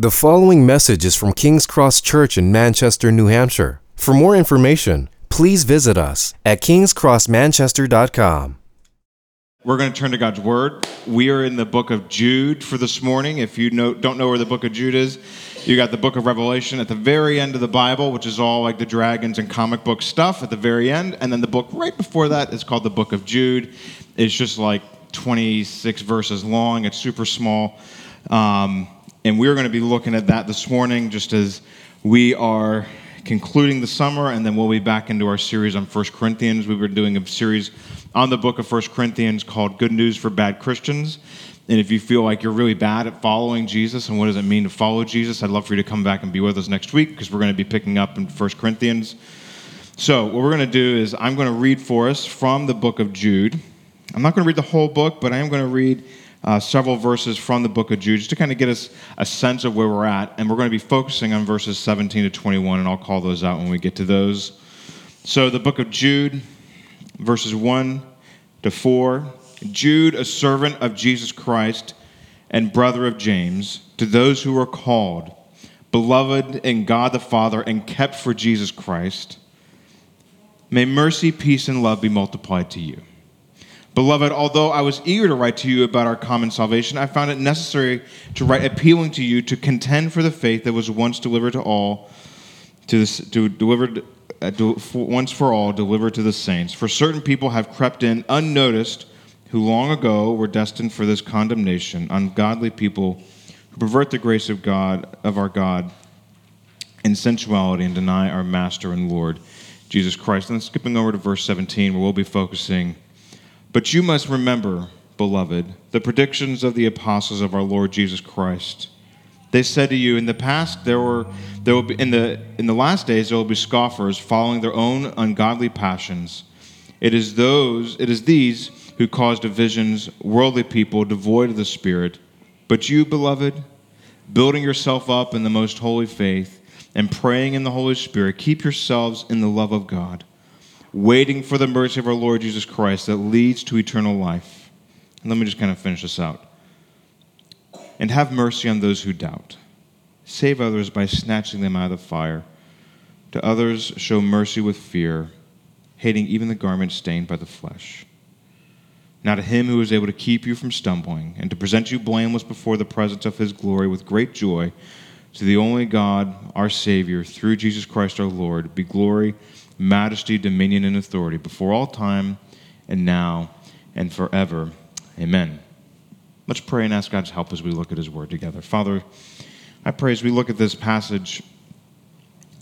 The following message is from King's Cross Church in Manchester, New Hampshire. For more information, please visit us at kingscrossmanchester.com. We're going to turn to God's Word. We are in the book of Jude for this morning. If you know, don't know where the book of Jude is, you got the book of Revelation at the very end of the Bible, which is all like the dragons and comic book stuff at the very end. And then the book right before that is called the book of Jude. It's just like 26 verses long, it's super small. Um, and we're going to be looking at that this morning just as we are concluding the summer, and then we'll be back into our series on 1 Corinthians. We've been doing a series on the book of 1 Corinthians called Good News for Bad Christians. And if you feel like you're really bad at following Jesus and what does it mean to follow Jesus, I'd love for you to come back and be with us next week because we're going to be picking up in 1 Corinthians. So, what we're going to do is I'm going to read for us from the book of Jude. I'm not going to read the whole book, but I am going to read uh, several verses from the book of Jude just to kind of get us a sense of where we're at. And we're going to be focusing on verses 17 to 21, and I'll call those out when we get to those. So, the book of Jude, verses 1 to 4. Jude, a servant of Jesus Christ and brother of James, to those who are called, beloved in God the Father, and kept for Jesus Christ, may mercy, peace, and love be multiplied to you. Beloved, although I was eager to write to you about our common salvation, I found it necessary to write appealing to you to contend for the faith that was once delivered to all, to, this, to delivered uh, to, for, once for all delivered to the saints. For certain people have crept in unnoticed, who long ago were destined for this condemnation, ungodly people who pervert the grace of God of our God in sensuality and deny our Master and Lord Jesus Christ. And then skipping over to verse 17, where we'll be focusing but you must remember, beloved, the predictions of the apostles of our Lord Jesus Christ. They said to you, in the past there were there will be in the in the last days there will be scoffers following their own ungodly passions. It is those it is these who cause divisions, worldly people devoid of the spirit. But you, beloved, building yourself up in the most holy faith and praying in the Holy Spirit, keep yourselves in the love of God waiting for the mercy of our Lord Jesus Christ that leads to eternal life. And let me just kind of finish this out. And have mercy on those who doubt. Save others by snatching them out of the fire. To others, show mercy with fear, hating even the garment stained by the flesh. Now, to him who is able to keep you from stumbling and to present you blameless before the presence of his glory with great joy, to the only God, our Savior, through Jesus Christ our Lord, be glory majesty, dominion, and authority before all time and now and forever. Amen. Let's pray and ask God's help as we look at His Word together. Father, I pray as we look at this passage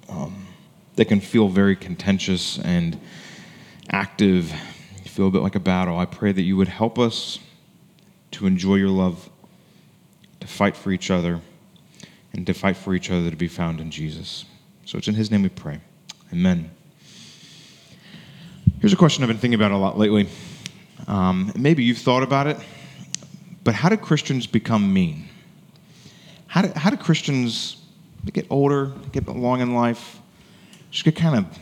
um, that can feel very contentious and active, feel a bit like a battle. I pray that you would help us to enjoy your love, to fight for each other, and to fight for each other to be found in Jesus. So it's in His name we pray. Amen. Here's a question I've been thinking about a lot lately. Um, maybe you've thought about it, but how do Christians become mean? How do, how do Christians get older, get along in life, just get kind of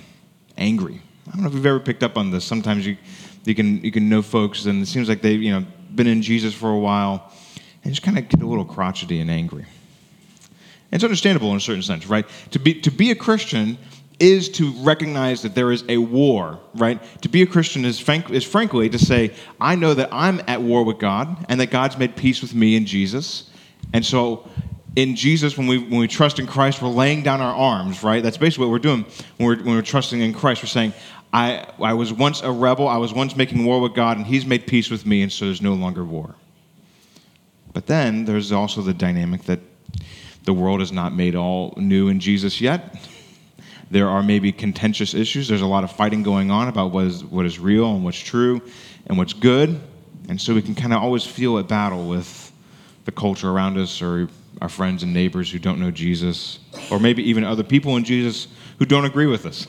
angry? I don't know if you've ever picked up on this. Sometimes you, you, can, you can know folks, and it seems like they've you know, been in Jesus for a while, and just kind of get a little crotchety and angry. It's understandable in a certain sense, right? To be, to be a Christian is to recognize that there is a war, right? To be a Christian is, frank, is frankly to say, I know that I'm at war with God and that God's made peace with me in Jesus. And so in Jesus, when we, when we trust in Christ, we're laying down our arms, right? That's basically what we're doing when we're, when we're trusting in Christ. We're saying, I, I was once a rebel, I was once making war with God, and He's made peace with me, and so there's no longer war. But then there's also the dynamic that the world is not made all new in Jesus yet there are maybe contentious issues. There's a lot of fighting going on about what is, what is real and what's true and what's good. And so we can kind of always feel at battle with the culture around us or our friends and neighbors who don't know Jesus, or maybe even other people in Jesus who don't agree with us.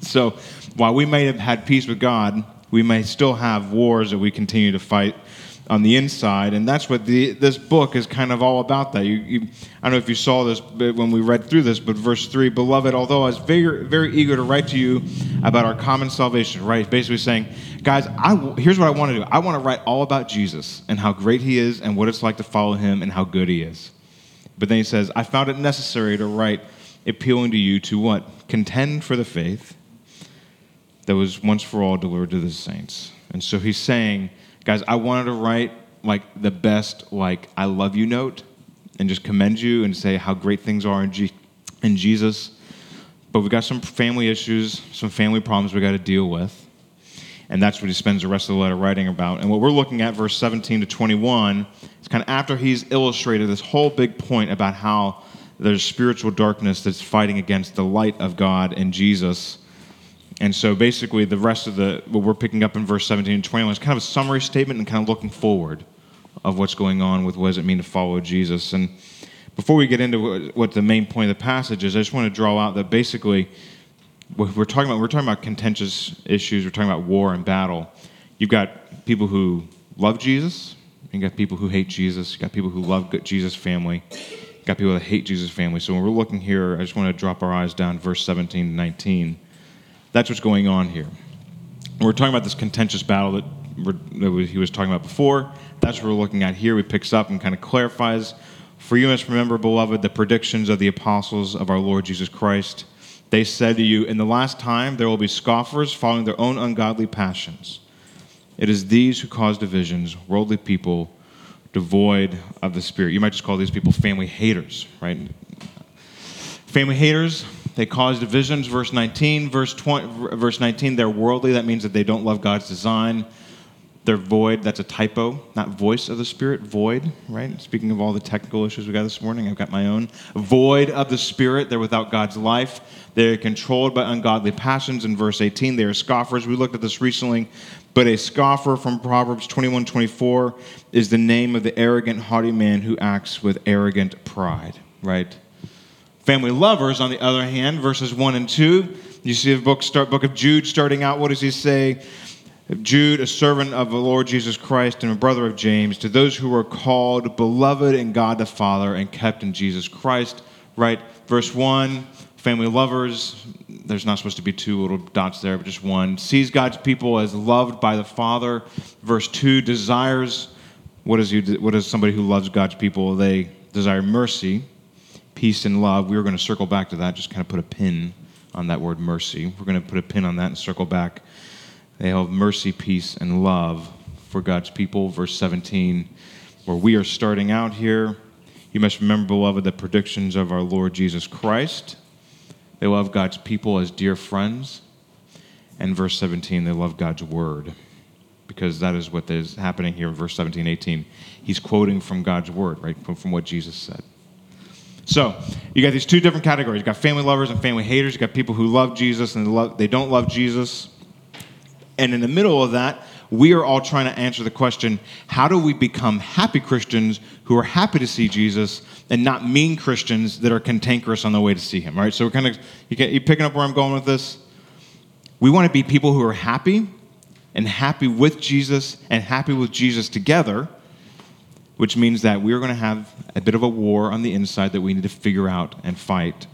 So while we may have had peace with God, we may still have wars that we continue to fight on the inside, and that's what the, this book is kind of all about. That you, you, I don't know if you saw this when we read through this, but verse three, beloved, although I was very, very eager to write to you about our common salvation, right? Basically saying, guys, I, here's what I want to do. I want to write all about Jesus and how great He is, and what it's like to follow Him, and how good He is. But then he says, I found it necessary to write appealing to you to what? Contend for the faith that was once for all delivered to the saints. And so he's saying, guys, I wanted to write like the best, like, I love you note and just commend you and say how great things are in, G- in Jesus. But we've got some family issues, some family problems we got to deal with. And that's what he spends the rest of the letter writing about. And what we're looking at, verse 17 to 21, is kind of after he's illustrated this whole big point about how there's spiritual darkness that's fighting against the light of God and Jesus. And so basically, the rest of the, what we're picking up in verse 17 and 21 is kind of a summary statement and kind of looking forward of what's going on with what does it mean to follow Jesus. And before we get into what the main point of the passage is, I just want to draw out that basically, what we're talking about, we're talking about contentious issues, we're talking about war and battle. You've got people who love Jesus, You've got people who hate Jesus, You've got people who love Jesus' family, you got people that hate Jesus' family. So when we're looking here, I just want to drop our eyes down verse 17 to 19. That's what's going on here. We're talking about this contentious battle that, that he was talking about before. That's what we're looking at here. He picks up and kind of clarifies. For you must remember, beloved, the predictions of the apostles of our Lord Jesus Christ. They said to you, In the last time there will be scoffers following their own ungodly passions. It is these who cause divisions, worldly people devoid of the Spirit. You might just call these people family haters, right? Family haters, they cause divisions. Verse 19, verse 20, verse 19, they're worldly. That means that they don't love God's design. They're void. That's a typo, not voice of the Spirit. Void, right? Speaking of all the technical issues we got this morning, I've got my own. Void of the Spirit. They're without God's life. They're controlled by ungodly passions. In verse 18, they are scoffers. We looked at this recently. But a scoffer from Proverbs 21 24 is the name of the arrogant, haughty man who acts with arrogant pride, right? Family lovers, on the other hand, verses 1 and 2, you see the book, start, book of Jude starting out. What does he say? Jude, a servant of the Lord Jesus Christ and a brother of James, to those who are called, beloved in God the Father, and kept in Jesus Christ. Right? Verse 1, family lovers, there's not supposed to be two little dots there, but just one. Sees God's people as loved by the Father. Verse 2, desires, what is, you, what is somebody who loves God's people? They desire mercy, peace, and love. We are going to circle back to that, just kind of put a pin on that word mercy. We're going to put a pin on that and circle back they have mercy, peace, and love for God's people. Verse 17, where we are starting out here. You must remember, beloved, the predictions of our Lord Jesus Christ. They love God's people as dear friends. And verse 17, they love God's word because that is what is happening here in verse 17, 18. He's quoting from God's word, right? From, from what Jesus said. So you got these two different categories. You got family lovers and family haters. You got people who love Jesus and they, love, they don't love Jesus. And in the middle of that, we are all trying to answer the question how do we become happy Christians who are happy to see Jesus and not mean Christians that are cantankerous on the way to see him, right? So we're kind of, you, get, you picking up where I'm going with this? We want to be people who are happy and happy with Jesus and happy with Jesus together, which means that we're going to have a bit of a war on the inside that we need to figure out and fight.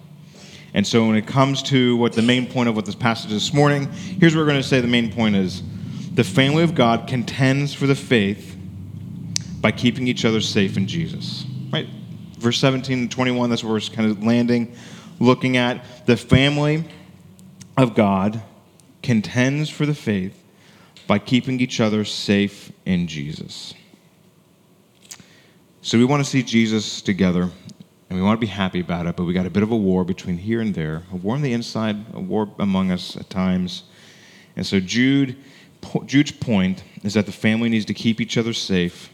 And so when it comes to what the main point of what this passage is this morning, here's what we're going to say the main point is the family of God contends for the faith by keeping each other safe in Jesus. Right? Verse 17 and 21, that's where we're kind of landing, looking at the family of God contends for the faith by keeping each other safe in Jesus. So we want to see Jesus together and we want to be happy about it, but we got a bit of a war between here and there, a war on the inside, a war among us at times. And so Jude, Jude's point is that the family needs to keep each other safe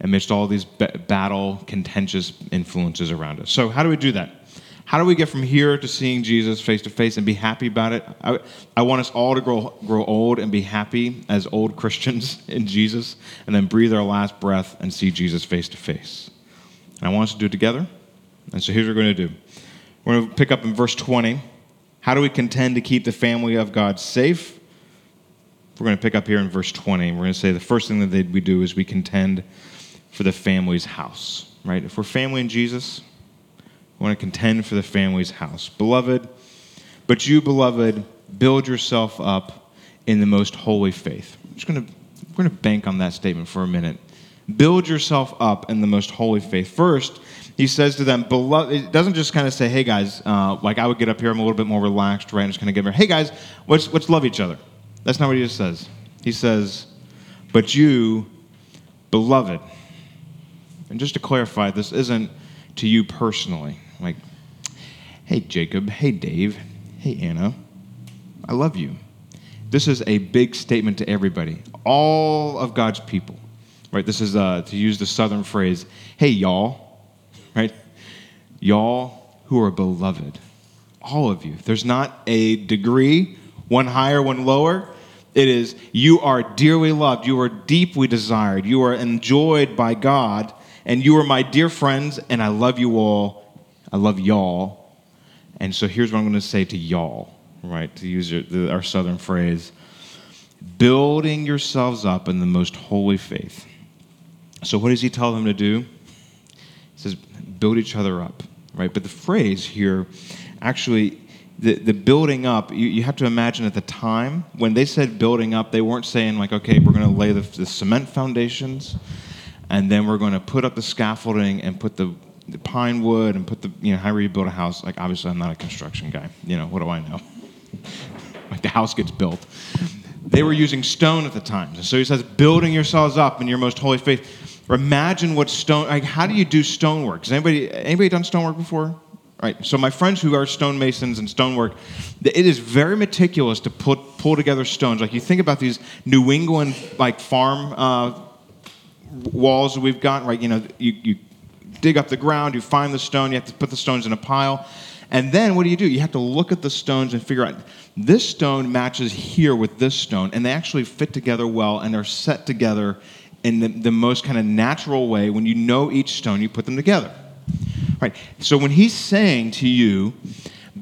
amidst all these battle, contentious influences around us. So how do we do that? How do we get from here to seeing Jesus face to face and be happy about it? I, I want us all to grow, grow old and be happy as old Christians in Jesus, and then breathe our last breath and see Jesus face to face. And I want us to do it together. And so here's what we're going to do we're going to pick up in verse 20. How do we contend to keep the family of God safe? We're going to pick up here in verse 20. We're going to say the first thing that we do is we contend for the family's house, right? If we're family in Jesus, we want to contend for the family's house. Beloved, but you, beloved, build yourself up in the most holy faith. I'm just going to, we're going to bank on that statement for a minute build yourself up in the most holy faith. First, he says to them, beloved, it doesn't just kind of say, hey guys, uh, like I would get up here, I'm a little bit more relaxed, right? I'm just kind of get here, hey guys, let's, let's love each other. That's not what he just says. He says, but you, beloved. And just to clarify, this isn't to you personally. Like, hey Jacob, hey Dave, hey Anna, I love you. This is a big statement to everybody, all of God's people. Right? This is, uh, to use the southern phrase, hey y'all right? Y'all who are beloved, all of you. There's not a degree, one higher, one lower. It is you are dearly loved, you are deeply desired, you are enjoyed by God, and you are my dear friends, and I love you all. I love y'all. And so here's what I'm going to say to y'all, right? To use your, the, our southern phrase building yourselves up in the most holy faith. So, what does he tell them to do? He says, build each other up, right? But the phrase here actually, the, the building up, you, you have to imagine at the time, when they said building up, they weren't saying, like, okay, we're going to lay the, the cement foundations, and then we're going to put up the scaffolding and put the, the pine wood and put the, you know, however you build a house. Like, obviously, I'm not a construction guy. You know, what do I know? like, the house gets built. They were using stone at the time. and So he says, building yourselves up in your most holy faith or imagine what stone, like how do you do stonework? Has anybody, anybody done stonework before? Right. So my friends who are stonemasons and stonework, it is very meticulous to put pull together stones. Like you think about these New England like farm uh, walls we've got. Right. You know, you, you dig up the ground, you find the stone, you have to put the stones in a pile, and then what do you do? You have to look at the stones and figure out this stone matches here with this stone, and they actually fit together well and are set together in the, the most kind of natural way. When you know each stone, you put them together. Right. So when he's saying to you,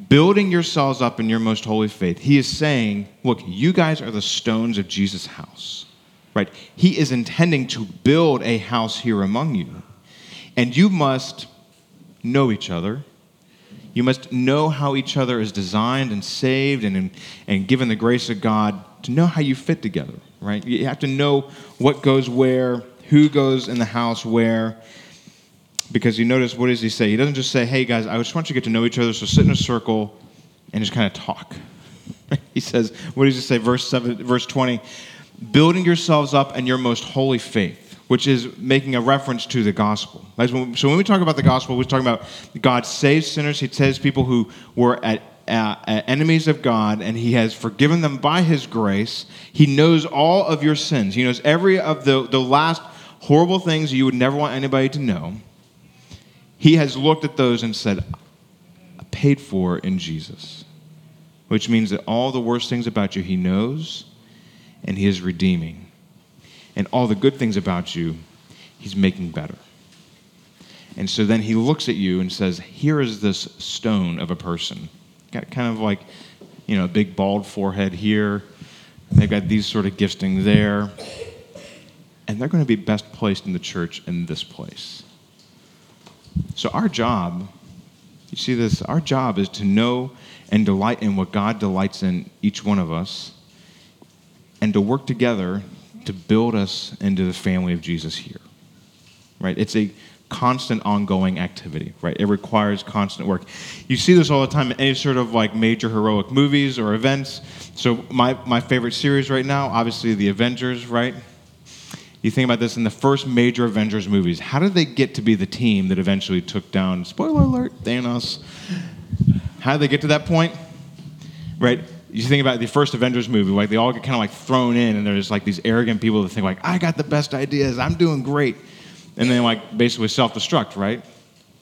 building yourselves up in your most holy faith, he is saying, look, you guys are the stones of Jesus' house. Right? He is intending to build a house here among you. And you must know each other. You must know how each other is designed and saved and, and given the grace of God to know how you fit together right? You have to know what goes where, who goes in the house where. Because you notice, what does he say? He doesn't just say, hey guys, I just want you to get to know each other, so sit in a circle and just kind of talk. he says, what does he say? Verse, seven, verse 20, building yourselves up in your most holy faith, which is making a reference to the gospel. So when we talk about the gospel, we're talking about God saves sinners. He saves people who were at uh, uh, enemies of God, and He has forgiven them by His grace. He knows all of your sins. He knows every of the, the last horrible things you would never want anybody to know. He has looked at those and said, paid for in Jesus, which means that all the worst things about you He knows, and He is redeeming. And all the good things about you, He's making better. And so then He looks at you and says, Here is this stone of a person got kind of like, you know, a big bald forehead here. They've got these sort of gifting there. And they're going to be best placed in the church in this place. So, our job, you see this, our job is to know and delight in what God delights in each one of us and to work together to build us into the family of Jesus here. Right? It's a constant ongoing activity, right? It requires constant work. You see this all the time in any sort of like major heroic movies or events. So my, my favorite series right now, obviously the Avengers, right? You think about this in the first major Avengers movies. How did they get to be the team that eventually took down, spoiler alert, Thanos? How did they get to that point? Right? You think about the first Avengers movie, like they all get kind of like thrown in, and there's like these arrogant people that think like, I got the best ideas, I'm doing great and then like basically self-destruct, right?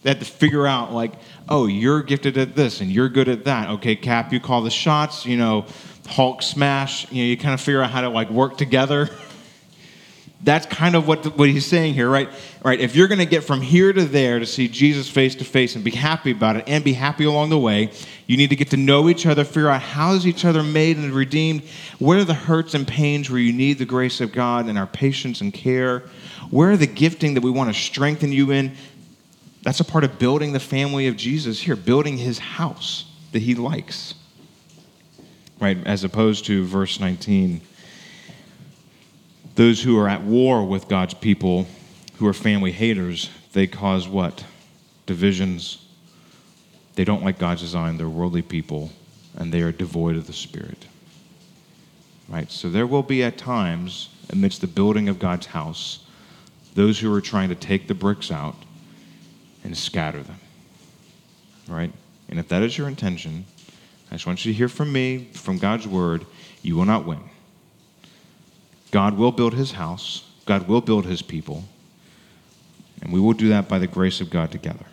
They had to figure out like, oh, you're gifted at this and you're good at that. Okay, Cap, you call the shots. You know, Hulk smash. You know, you kind of figure out how to like work together. That's kind of what what he's saying here, right? Right. If you're going to get from here to there to see Jesus face to face and be happy about it and be happy along the way, you need to get to know each other, figure out how is each other made and redeemed. Where are the hurts and pains where you need the grace of God and our patience and care? Where are the gifting that we want to strengthen you in? That's a part of building the family of Jesus here, building his house that he likes. Right? As opposed to verse 19. Those who are at war with God's people, who are family haters, they cause what? divisions. They don't like God's design. They're worldly people, and they are devoid of the Spirit. Right? So there will be at times, amidst the building of God's house, those who are trying to take the bricks out and scatter them. Right? And if that is your intention, I just want you to hear from me, from God's word, you will not win. God will build his house, God will build his people, and we will do that by the grace of God together.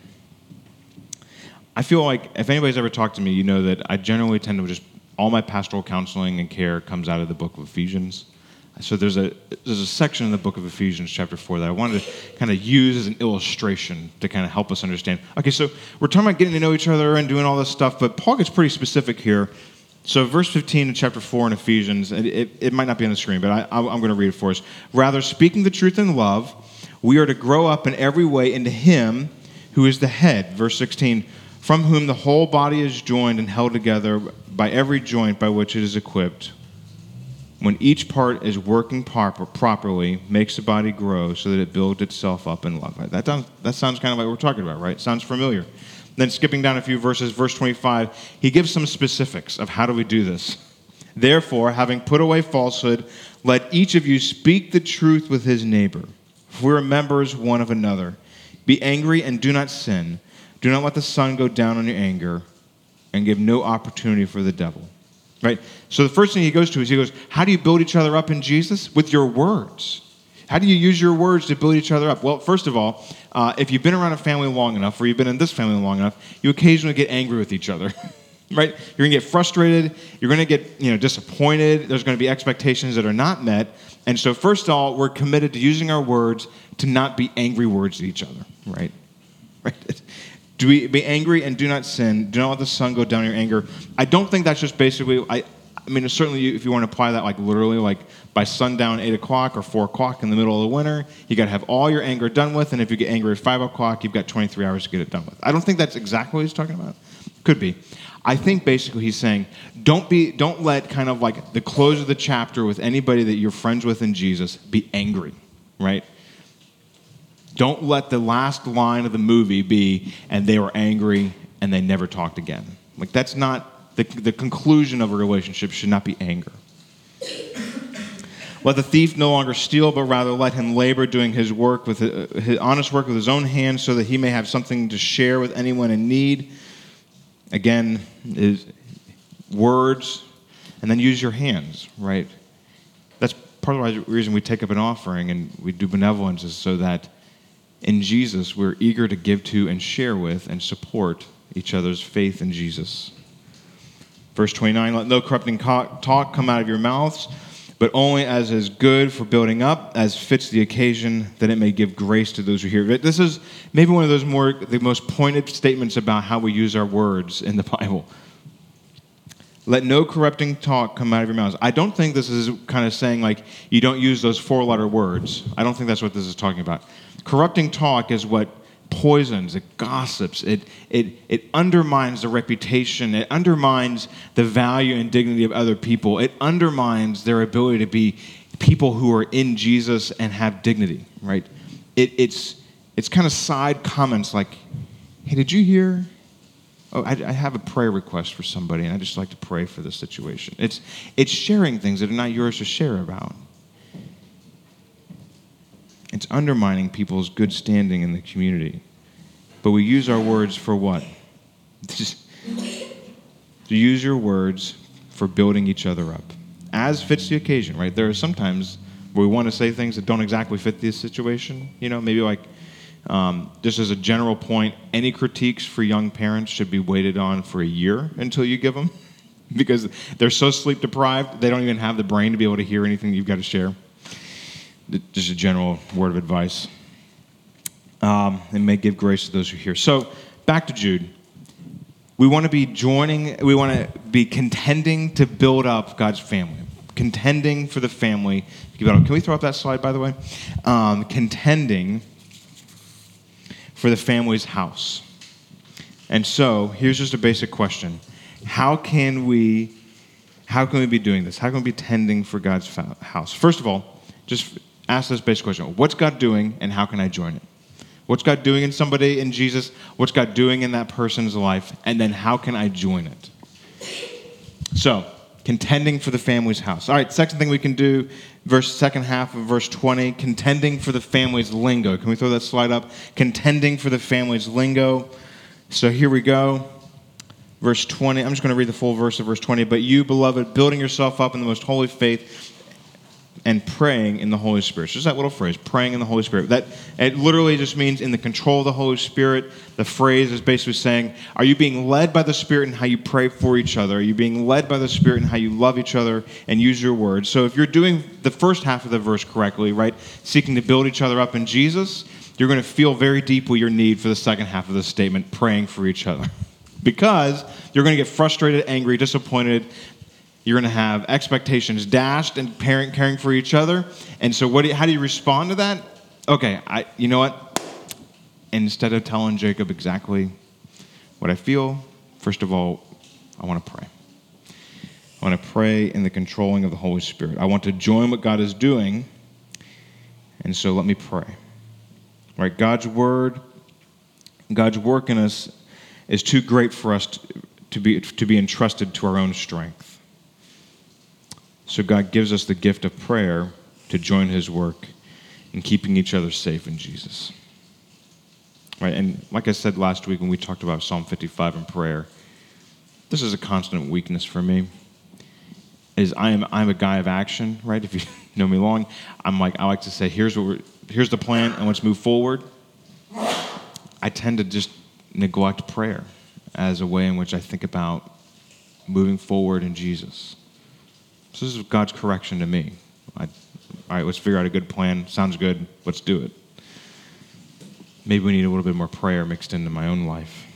I feel like if anybody's ever talked to me, you know that I generally tend to just, all my pastoral counseling and care comes out of the book of Ephesians. So there's a, there's a section in the book of Ephesians, chapter 4, that I wanted to kind of use as an illustration to kind of help us understand. Okay, so we're talking about getting to know each other and doing all this stuff, but Paul gets pretty specific here. So, verse 15 in chapter 4 in Ephesians, it, it, it might not be on the screen, but I, I'm going to read it for us. Rather, speaking the truth in love, we are to grow up in every way into Him who is the head. Verse 16, from whom the whole body is joined and held together by every joint by which it is equipped when each part is working proper, properly, makes the body grow so that it builds itself up in love. That, sounds, that sounds kind of like what we're talking about, right? Sounds familiar. Then skipping down a few verses, verse 25, he gives some specifics of how do we do this. Therefore, having put away falsehood, let each of you speak the truth with his neighbor. For we are members one of another. Be angry and do not sin. Do not let the sun go down on your anger, and give no opportunity for the devil. Right? So the first thing he goes to is he goes, How do you build each other up in Jesus? With your words. How do you use your words to build each other up? Well, first of all, uh, if you've been around a family long enough, or you've been in this family long enough, you occasionally get angry with each other. right? You're going to get frustrated. You're going to get you know, disappointed. There's going to be expectations that are not met. And so, first of all, we're committed to using our words to not be angry words to each other, right? Right? Do we be angry and do not sin? Do not let the sun go down your anger. I don't think that's just basically. I, I mean, certainly if you want to apply that like literally, like by sundown, eight o'clock or four o'clock in the middle of the winter, you got to have all your anger done with. And if you get angry at five o'clock, you've got 23 hours to get it done with. I don't think that's exactly what he's talking about. Could be. I think basically he's saying, don't be, don't let kind of like the close of the chapter with anybody that you're friends with in Jesus be angry, right? Don't let the last line of the movie be, and they were angry and they never talked again. Like, that's not the, the conclusion of a relationship, should not be anger. Let the thief no longer steal, but rather let him labor doing his work with uh, his honest work with his own hands, so that he may have something to share with anyone in need. Again, is words, and then use your hands. Right. That's part of the reason we take up an offering and we do benevolence is so that in Jesus, we're eager to give to and share with and support each other's faith in Jesus. Verse 29 Let no corrupting talk come out of your mouths, but only as is good for building up, as fits the occasion, that it may give grace to those who hear it. This is maybe one of those more, the most pointed statements about how we use our words in the Bible. Let no corrupting talk come out of your mouths. I don't think this is kind of saying like you don't use those four letter words. I don't think that's what this is talking about. Corrupting talk is what poisons, it gossips, it, it, it undermines the reputation, it undermines the value and dignity of other people, it undermines their ability to be people who are in Jesus and have dignity, right? It, it's, it's kind of side comments like, hey, did you hear? Oh, I, I have a prayer request for somebody, and I just like to pray for this situation. It's, it's sharing things that are not yours to share about. It's undermining people's good standing in the community. But we use our words for what? To use your words for building each other up, as fits the occasion, right? There are sometimes where we want to say things that don't exactly fit the situation. You know, maybe like um, just as a general point, any critiques for young parents should be waited on for a year until you give them, because they're so sleep deprived they don't even have the brain to be able to hear anything you've got to share just a general word of advice. Um, and may give grace to those who hear. So, back to Jude. We want to be joining, we want to be contending to build up God's family. Contending for the family. Can we throw up that slide, by the way? Um, contending for the family's house. And so, here's just a basic question How can we. How can we be doing this? How can we be tending for God's house? First of all, just ask this basic question What's God doing and how can I join it? What's God doing in somebody in Jesus? What's God doing in that person's life? And then how can I join it? So, contending for the family's house. All right, second thing we can do, verse second half of verse 20, contending for the family's lingo. Can we throw that slide up? Contending for the family's lingo. So here we go. Verse 20. I'm just going to read the full verse of verse 20. But you, beloved, building yourself up in the most holy faith and praying in the Holy Spirit. Just that little phrase, praying in the Holy Spirit. That it literally just means in the control of the Holy Spirit. The phrase is basically saying, are you being led by the Spirit in how you pray for each other? Are you being led by the Spirit in how you love each other and use your words? So if you're doing the first half of the verse correctly, right, seeking to build each other up in Jesus, you're going to feel very deeply your need for the second half of the statement, praying for each other. Because you're going to get frustrated, angry, disappointed, you're going to have expectations dashed and parent caring for each other. And so, what do you, how do you respond to that? Okay, I, you know what? Instead of telling Jacob exactly what I feel, first of all, I want to pray. I want to pray in the controlling of the Holy Spirit. I want to join what God is doing. And so, let me pray. Right? God's word, God's work in us is too great for us to, to be, to be entrusted to our own strength. So God gives us the gift of prayer to join his work in keeping each other safe in Jesus. Right? And like I said last week when we talked about Psalm 55 and prayer, this is a constant weakness for me. Is I am I'm a guy of action, right? If you know me long, I'm like I like to say, here's what we're, here's the plan, and let's move forward. I tend to just neglect prayer as a way in which I think about moving forward in Jesus. So this is God's correction to me. I, all right, let's figure out a good plan. Sounds good. Let's do it. Maybe we need a little bit more prayer mixed into my own life.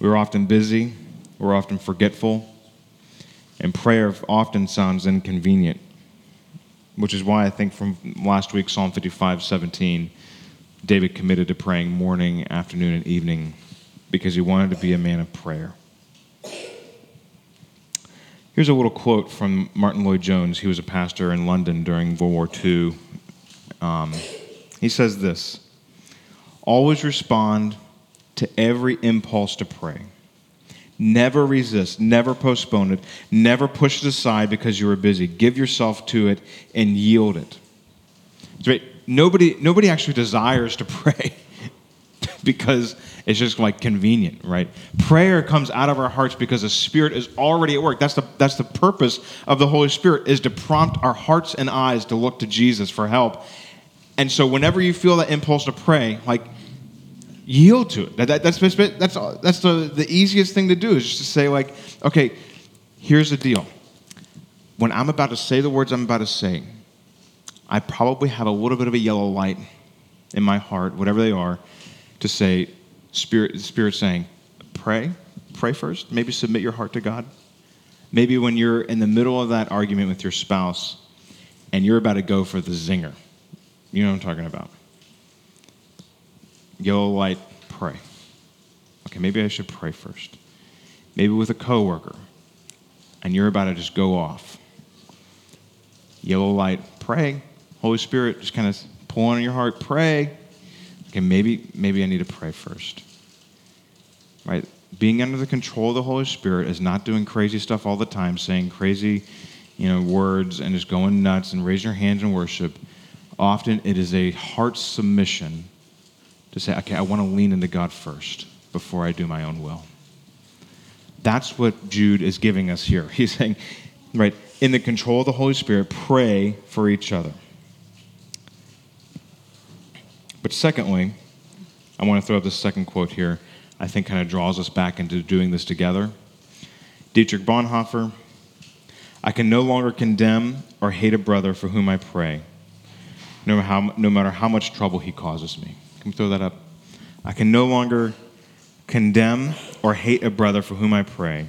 We're often busy, we're often forgetful, and prayer often sounds inconvenient, which is why I think from last week, Psalm 55 17, David committed to praying morning, afternoon, and evening because he wanted to be a man of prayer. Here's a little quote from Martyn Lloyd-Jones. He was a pastor in London during World War II. Um, he says this Always respond to every impulse to pray. Never resist, never postpone it, never push it aside because you are busy. Give yourself to it and yield it. Nobody, nobody actually desires to pray because it's just like convenient, right? Prayer comes out of our hearts because the Spirit is already at work. That's the, that's the purpose of the Holy Spirit is to prompt our hearts and eyes to look to Jesus for help. And so whenever you feel that impulse to pray, like yield to it. That, that, that's that's, that's the, the easiest thing to do is just to say like, okay, here's the deal. When I'm about to say the words I'm about to say, I probably have a little bit of a yellow light in my heart, whatever they are, to say, Spirit, Spirit saying, pray, pray first. Maybe submit your heart to God. Maybe when you're in the middle of that argument with your spouse and you're about to go for the zinger, you know what I'm talking about. Yellow light, pray. Okay, maybe I should pray first. Maybe with a coworker, and you're about to just go off. Yellow light, pray. Holy Spirit, just kind of pull on your heart, pray okay, maybe, maybe I need to pray first. Right? Being under the control of the Holy Spirit is not doing crazy stuff all the time, saying crazy, you know, words and just going nuts and raising your hands in worship. Often it is a heart submission to say, okay, I want to lean into God first before I do my own will. That's what Jude is giving us here. He's saying, right, in the control of the Holy Spirit, pray for each other. But secondly, I want to throw up this second quote here. I think kind of draws us back into doing this together. Dietrich Bonhoeffer I can no longer condemn or hate a brother for whom I pray, no matter how, no matter how much trouble he causes me. Can we throw that up? I can no longer condemn or hate a brother for whom I pray,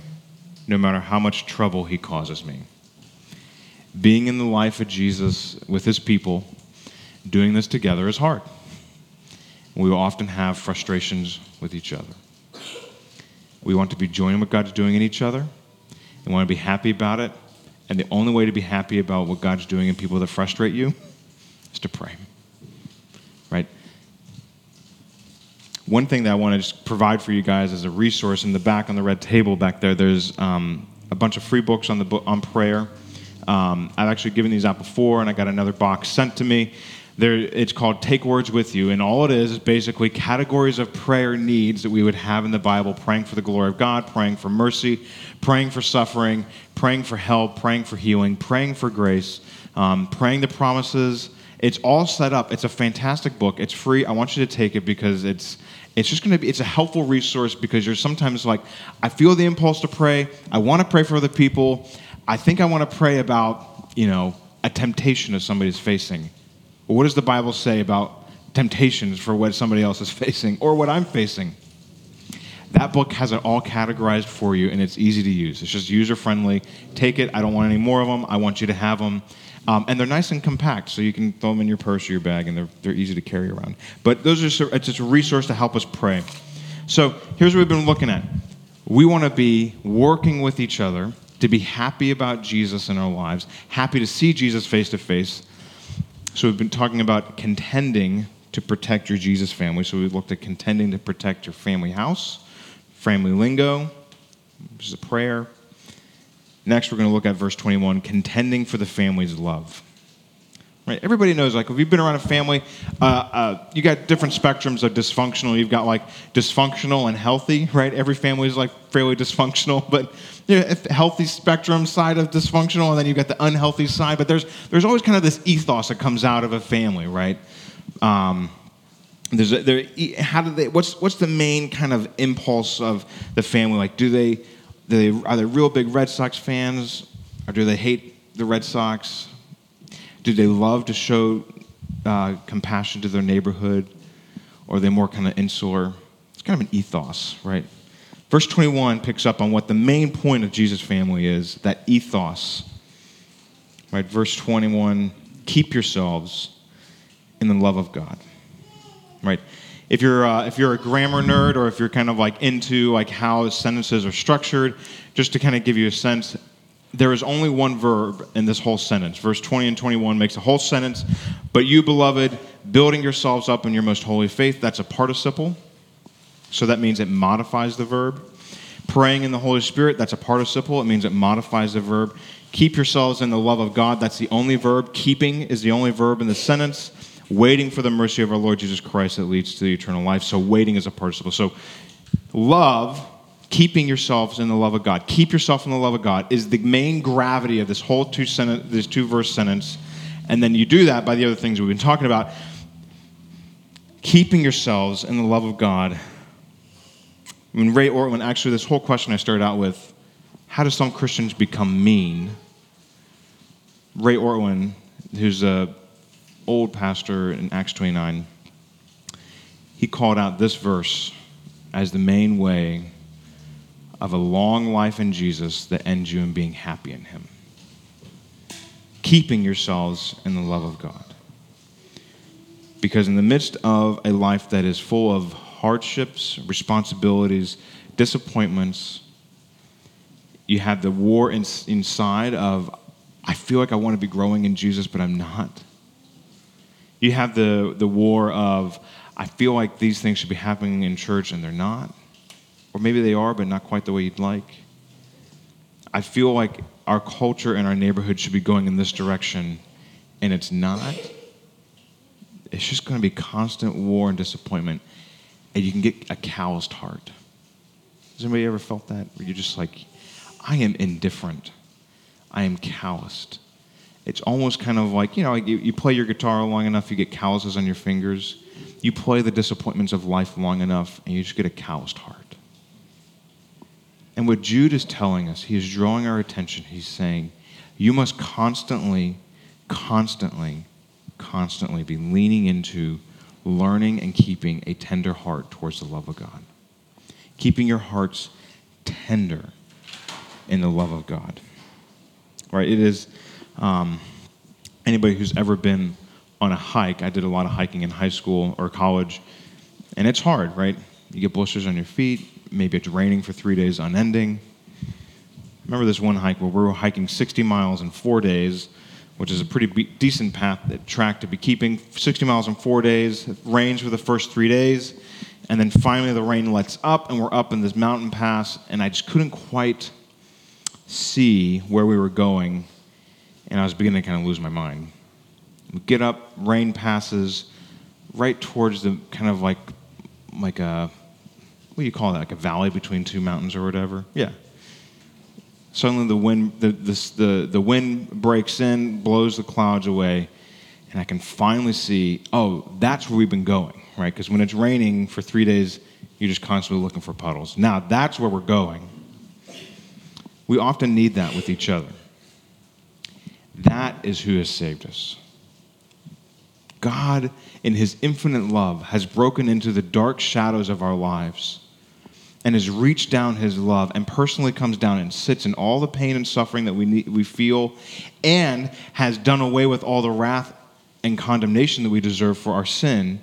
no matter how much trouble he causes me. Being in the life of Jesus with his people, doing this together is hard. We often have frustrations with each other. We want to be joining what God's doing in each other and want to be happy about it. And the only way to be happy about what God's doing in people that frustrate you is to pray. Right? one thing that I want to just provide for you guys as a resource in the back on the red table back there, there's um, a bunch of free books on the book on prayer. Um, I've actually given these out before, and I got another box sent to me. There, it's called Take Words with You, and all it is is basically categories of prayer needs that we would have in the Bible praying for the glory of God, praying for mercy, praying for suffering, praying for help, praying for healing, praying for grace, um, praying the promises. It's all set up. It's a fantastic book. It's free. I want you to take it because it's it's just going to be it's a helpful resource because you're sometimes like i feel the impulse to pray i want to pray for other people i think i want to pray about you know a temptation that somebody's facing what does the bible say about temptations for what somebody else is facing or what i'm facing that book has it all categorized for you and it's easy to use it's just user friendly take it i don't want any more of them i want you to have them um, and they're nice and compact, so you can throw them in your purse or your bag, and they're, they're easy to carry around. But those are it's just a resource to help us pray. So here's what we've been looking at. We want to be working with each other to be happy about Jesus in our lives, happy to see Jesus face to face. So we've been talking about contending to protect your Jesus family. So we've looked at contending to protect your family house, family lingo, which is a prayer, Next, we're going to look at verse 21 contending for the family's love. Right? Everybody knows, like, if you've been around a family, uh, uh, you got different spectrums of dysfunctional. You've got, like, dysfunctional and healthy, right? Every family is, like, fairly dysfunctional, but you know, healthy spectrum side of dysfunctional, and then you've got the unhealthy side. But there's, there's always kind of this ethos that comes out of a family, right? Um, there's a, there, how do they, what's, what's the main kind of impulse of the family? Like, do they, do they, are they real big Red Sox fans, or do they hate the Red Sox? Do they love to show uh, compassion to their neighborhood, or are they more kind of insular? It's kind of an ethos, right? Verse 21 picks up on what the main point of Jesus' family is that ethos. Right? Verse 21 keep yourselves in the love of God. Right? if you're uh, if you're a grammar nerd or if you're kind of like into like how sentences are structured, just to kind of give you a sense, there is only one verb in this whole sentence. Verse 20 and 21 makes a whole sentence. But you, beloved, building yourselves up in your most holy faith, that's a participle. So that means it modifies the verb. Praying in the Holy Spirit, that's a participle. It means it modifies the verb. Keep yourselves in the love of God, that's the only verb. Keeping is the only verb in the sentence waiting for the mercy of our Lord Jesus Christ that leads to the eternal life. So waiting is a participle. So love, keeping yourselves in the love of God, keep yourself in the love of God is the main gravity of this whole two sentence, this two verse sentence. And then you do that by the other things we've been talking about. Keeping yourselves in the love of God. When Ray Ortlund, actually, this whole question I started out with, how do some Christians become mean? Ray Ortlund, who's a old pastor in Acts 29, he called out this verse as the main way of a long life in Jesus that ends you in being happy in Him. Keeping yourselves in the love of God. Because in the midst of a life that is full of hardships, responsibilities, disappointments, you have the war in, inside of, I feel like I want to be growing in Jesus, but I'm not. You have the, the war of, I feel like these things should be happening in church and they're not. Or maybe they are, but not quite the way you'd like. I feel like our culture and our neighborhood should be going in this direction and it's not. It's just going to be constant war and disappointment, and you can get a calloused heart. Has anybody ever felt that? Where you're just like, I am indifferent, I am calloused it's almost kind of like you know you, you play your guitar long enough you get calluses on your fingers you play the disappointments of life long enough and you just get a calloused heart and what jude is telling us he is drawing our attention he's saying you must constantly constantly constantly be leaning into learning and keeping a tender heart towards the love of god keeping your hearts tender in the love of god right it is um, anybody who's ever been on a hike, I did a lot of hiking in high school or college, and it's hard, right? You get blisters on your feet. Maybe it's raining for three days unending. Remember this one hike where we were hiking 60 miles in four days, which is a pretty be- decent path, that track to be keeping. 60 miles in four days. Rains for the first three days. And then finally, the rain lets up, and we're up in this mountain pass, and I just couldn't quite see where we were going, and I was beginning to kind of lose my mind. We get up, rain passes right towards the kind of like like a what do you call that? Like a valley between two mountains or whatever. Yeah. Suddenly the wind the, the, the, the wind breaks in, blows the clouds away, and I can finally see, oh, that's where we've been going, right? Because when it's raining for three days, you're just constantly looking for puddles. Now that's where we're going. We often need that with each other. That is who has saved us. God, in his infinite love, has broken into the dark shadows of our lives and has reached down his love and personally comes down and sits in all the pain and suffering that we, need, we feel and has done away with all the wrath and condemnation that we deserve for our sin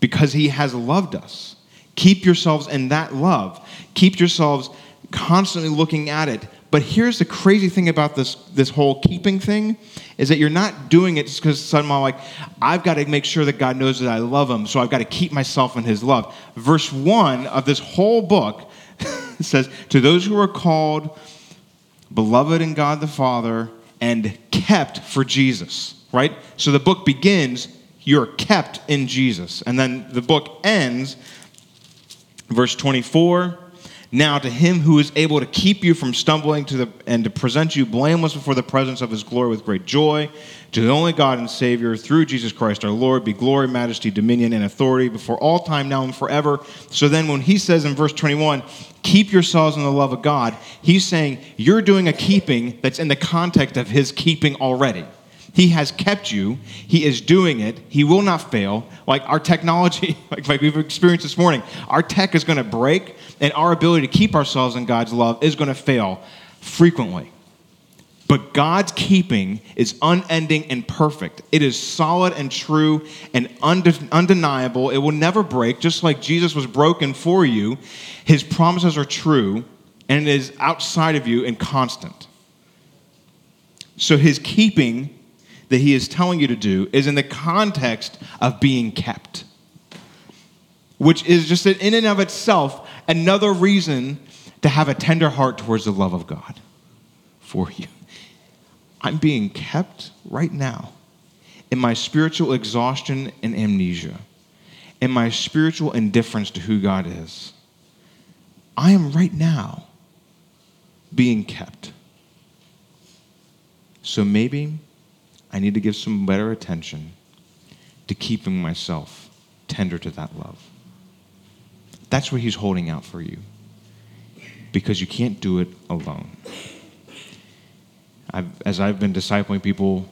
because he has loved us. Keep yourselves in that love. Keep yourselves constantly looking at it. But here's the crazy thing about this, this whole keeping thing is that you're not doing it just because somehow like, I've got to make sure that God knows that I love him, so I've got to keep myself in his love. Verse 1 of this whole book says, To those who are called, beloved in God the Father, and kept for Jesus, right? So the book begins, you're kept in Jesus. And then the book ends, verse 24 now, to him who is able to keep you from stumbling to the, and to present you blameless before the presence of his glory with great joy, to the only God and Savior, through Jesus Christ our Lord, be glory, majesty, dominion, and authority before all time, now and forever. So then, when he says in verse 21, keep yourselves in the love of God, he's saying you're doing a keeping that's in the context of his keeping already. He has kept you. He is doing it. He will not fail. Like our technology, like, like we've experienced this morning, our tech is going to break, and our ability to keep ourselves in God's love is going to fail frequently. But God's keeping is unending and perfect. It is solid and true and undeniable. It will never break, just like Jesus was broken for you. His promises are true, and it is outside of you and constant. So his keeping that he is telling you to do is in the context of being kept, which is just in and of itself another reason to have a tender heart towards the love of God for you. I'm being kept right now in my spiritual exhaustion and amnesia, in my spiritual indifference to who God is. I am right now being kept. So maybe I need to give some better attention to keeping myself tender to that love. That's what he's holding out for you because you can't do it alone. I've, as I've been discipling people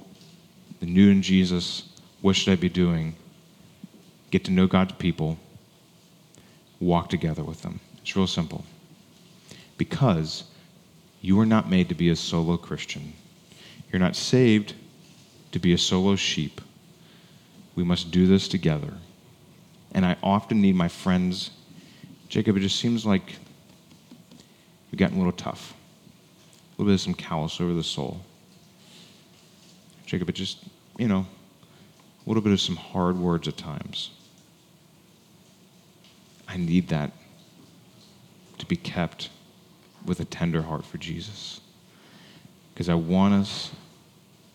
new in Jesus, what should I be doing? Get to know God's people, walk together with them. It's real simple. Because you are not made to be a solo Christian. You're not saved to be a solo sheep. We must do this together. And I often need my friends. Jacob, it just seems like you've gotten a little tough. A little bit of some callous over the soul. Jacob, it just, you know, a little bit of some hard words at times. I need that to be kept with a tender heart for Jesus. Because I want us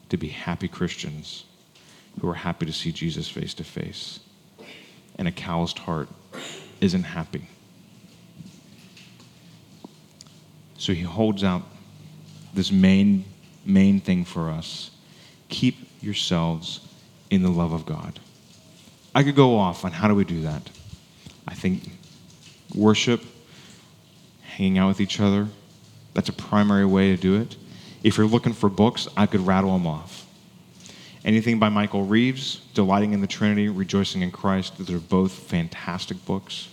to be happy Christians who are happy to see Jesus face to face. And a calloused heart isn't happy. So he holds out this main, main thing for us keep yourselves in the love of God. I could go off on how do we do that. I think worship, hanging out with each other, that's a primary way to do it. If you're looking for books, I could rattle them off. Anything by Michael Reeves, Delighting in the Trinity, Rejoicing in Christ, those are both fantastic books.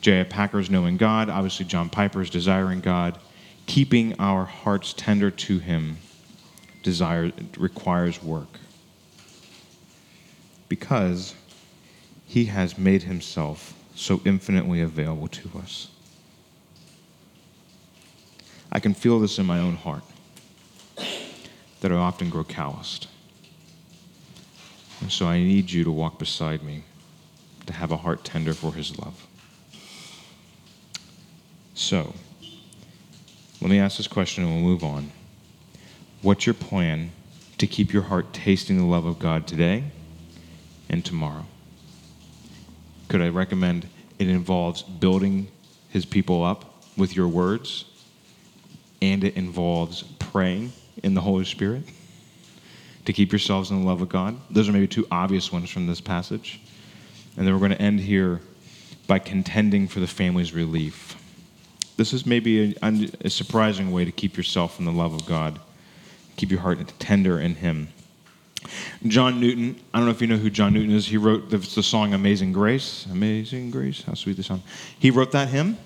J.I. Packer's Knowing God, obviously John Piper's Desiring God. Keeping our hearts tender to Him desire, requires work. Because He has made Himself so infinitely available to us. I can feel this in my own heart that I often grow calloused. And so I need you to walk beside me to have a heart tender for his love. So, let me ask this question and we'll move on. What's your plan to keep your heart tasting the love of God today and tomorrow? Could I recommend it involves building his people up with your words and it involves praying in the Holy Spirit to keep yourselves in the love of God? Those are maybe two obvious ones from this passage. And then we're going to end here by contending for the family's relief. This is maybe a, a, surprising way to keep yourself in the love of God, keep your heart tender in Him. John Newton, I don't know if you know who John Newton is. He wrote the, the song Amazing Grace. Amazing Grace, how sweet the song. He wrote that hymn.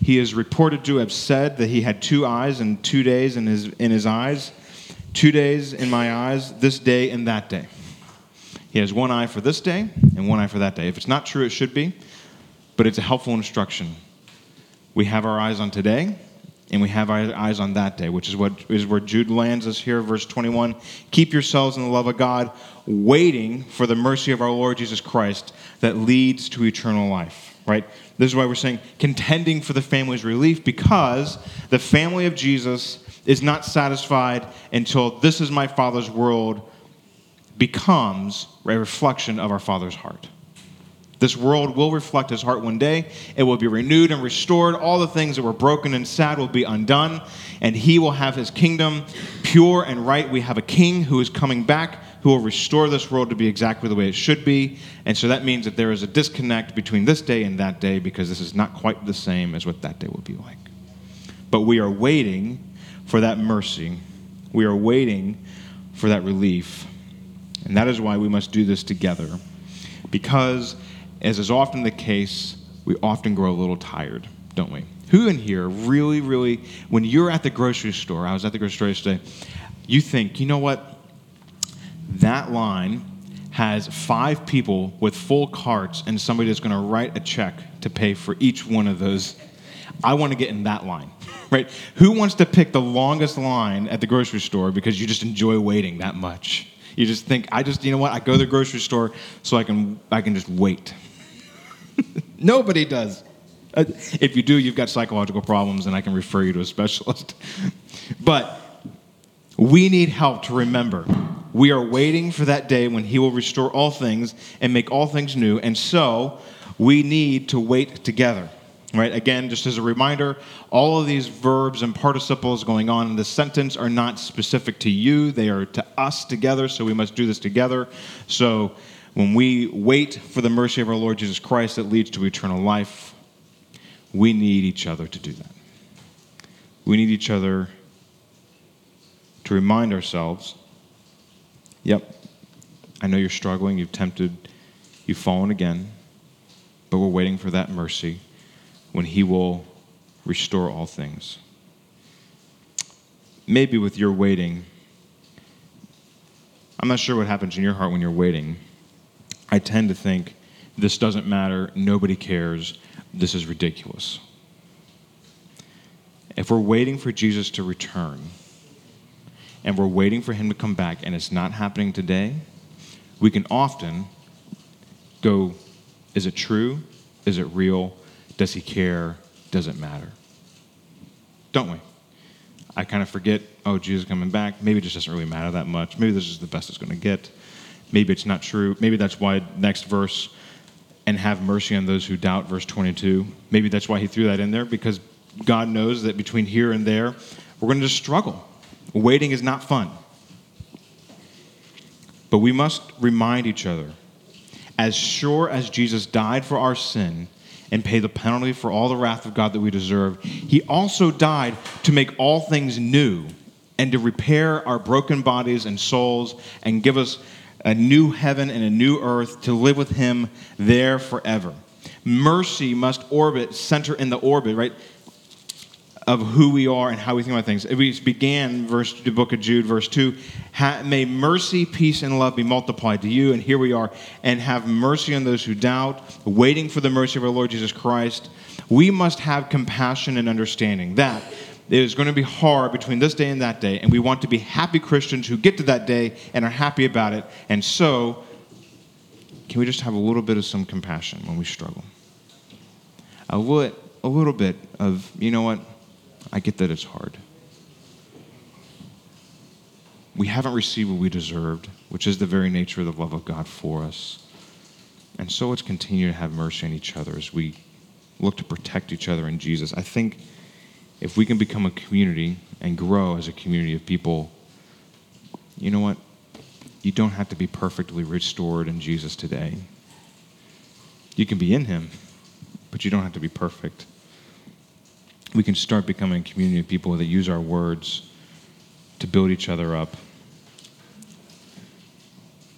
He is reported to have said that he had two eyes and two days in his, in his eyes, two days in my eyes, this day and that day. He has one eye for this day and one eye for that day. If it's not true, it should be, but it's a helpful instruction. We have our eyes on today, and we have our eyes on that day, which is what is where Jude lands us here, verse 21. Keep yourselves in the love of God, waiting for the mercy of our Lord Jesus Christ that leads to eternal life. Right? This is why we're saying contending for the family's relief, because the family of Jesus is not satisfied until this is my Father's world becomes a reflection of our Father's heart. This world will reflect his heart one day. It will be renewed and restored. All the things that were broken and sad will be undone, and he will have his kingdom pure and right. We have a king who is coming back who will restore this world to be exactly the way it should be. And so that means that there is a disconnect between this day and that day because this is not quite the same as what that day will be like. But we are waiting for that mercy. We are waiting for that relief. And that is why we must do this together. Because as is often the case, we often grow a little tired, don't we? Who in here really, really, when you're at the grocery store, I was at the grocery store today, you think, you know what? That line has five people with full carts and somebody that's going to write a check to pay for each one of those. I want to get in that line, right? Who wants to pick the longest line at the grocery store because you just enjoy waiting that much? You just think, I just, you know what? I go to the grocery store so I can, I can just wait. Nobody does. Uh, if you do, you've got psychological problems, and I can refer you to a specialist. but we need help to remember. We are waiting for that day when He will restore all things and make all things new, and so we need to wait together. Right? Again, just as a reminder, all of these verbs and participles going on in this sentence are not specific to you, they are to us together, so we must do this together. So when we wait for the mercy of our Lord Jesus Christ that leads to eternal life, we need each other to do that. We need each other to remind ourselves yep, I know you're struggling, you've tempted, you've fallen again, but we're waiting for that mercy when He will restore all things. Maybe with your waiting, I'm not sure what happens in your heart when you're waiting. I tend to think this doesn't matter, nobody cares, this is ridiculous. If we're waiting for Jesus to return and we're waiting for him to come back and it's not happening today, we can often go, is it true? Is it real? Does he care? Does it matter? Don't we? I kind of forget, oh, Jesus coming back. Maybe it just doesn't really matter that much. Maybe this is the best it's going to get. Maybe it's not true. Maybe that's why next verse, and have mercy on those who doubt, verse 22. Maybe that's why he threw that in there, because God knows that between here and there, we're going to just struggle. Waiting is not fun. But we must remind each other as sure as Jesus died for our sin and paid the penalty for all the wrath of God that we deserve, he also died to make all things new and to repair our broken bodies and souls and give us a new heaven and a new earth to live with him there forever. Mercy must orbit, center in the orbit, right? Of who we are and how we think about things. We began verse the book of Jude, verse two. May mercy, peace, and love be multiplied to you. And here we are, and have mercy on those who doubt, waiting for the mercy of our Lord Jesus Christ. We must have compassion and understanding that it is going to be hard between this day and that day, and we want to be happy Christians who get to that day and are happy about it. And so, can we just have a little bit of some compassion when we struggle? A little, a little bit of, you know what? I get that it's hard. We haven't received what we deserved, which is the very nature of the love of God for us. And so let's continue to have mercy on each other as we look to protect each other in Jesus. I think if we can become a community and grow as a community of people, you know what? You don't have to be perfectly restored in Jesus today. You can be in Him, but you don't have to be perfect. We can start becoming a community of people that use our words to build each other up,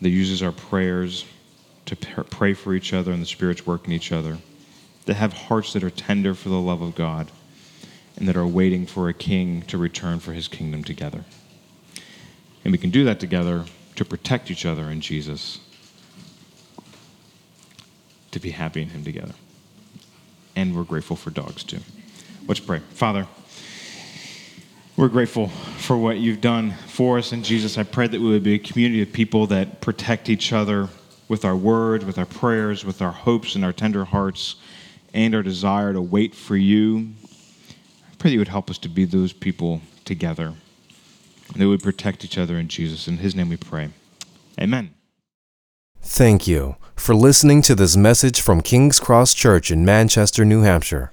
that uses our prayers to pray for each other and the Spirit's work in each other, that have hearts that are tender for the love of God, and that are waiting for a king to return for his kingdom together. And we can do that together to protect each other in Jesus, to be happy in him together. And we're grateful for dogs too. Let's pray. Father, we're grateful for what you've done for us in Jesus. I pray that we would be a community of people that protect each other with our words, with our prayers, with our hopes and our tender hearts, and our desire to wait for you. I pray that you would help us to be those people together, that we would protect each other in Jesus. In his name we pray. Amen. Thank you for listening to this message from King's Cross Church in Manchester, New Hampshire.